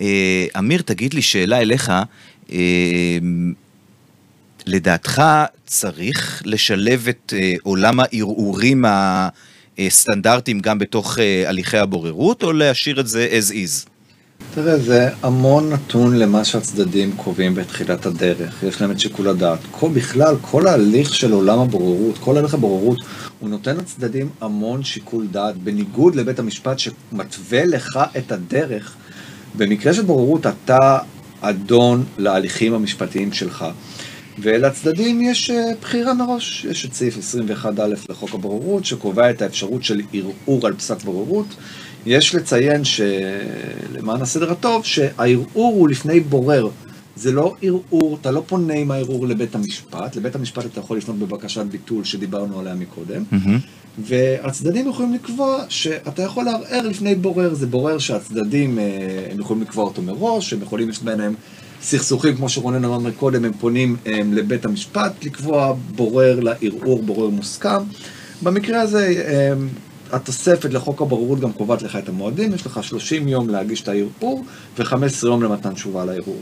אה, אמיר, תגיד לי שאלה אליך. אה, לדעתך צריך לשלב את אה, עולם הערעורים הסטנדרטיים גם בתוך הליכי הבוררות, או להשאיר את זה as is? תראה, זה המון נתון למה שהצדדים קובעים בתחילת הדרך. יש להם את שיקול הדעת. כל, בכלל, כל ההליך של עולם הבוררות, כל הליך הבוררות, הוא נותן לצדדים המון שיקול דעת, בניגוד לבית המשפט שמתווה לך את הדרך. במקרה של בוררות, אתה אדון להליכים המשפטיים שלך. ולצדדים יש אה, בחירה מראש, יש את סעיף 21א לחוק הבוררות, שקובע את האפשרות של ערעור על פסק בוררות. יש לציין שלמען הסדר הטוב, שהערעור הוא לפני בורר. זה לא ערעור, אתה לא פונה עם הערעור לבית המשפט, לבית המשפט אתה יכול לפנות בבקשת ביטול שדיברנו עליה מקודם, mm-hmm. והצדדים יכולים לקבוע שאתה יכול לערער לפני בורר, זה בורר שהצדדים, אה, הם יכולים לקבוע אותו מראש, הם יכולים, יש ביניהם סכסוכים, כמו שרונן אמר קודם, הם פונים הם, לבית המשפט לקבוע בורר לערעור, בורר מוסכם. במקרה הזה, הם, התוספת לחוק הבוררות גם קובעת לך את המועדים, יש לך 30 יום להגיש את הערעור ו-15 יום למתן תשובה לערעור.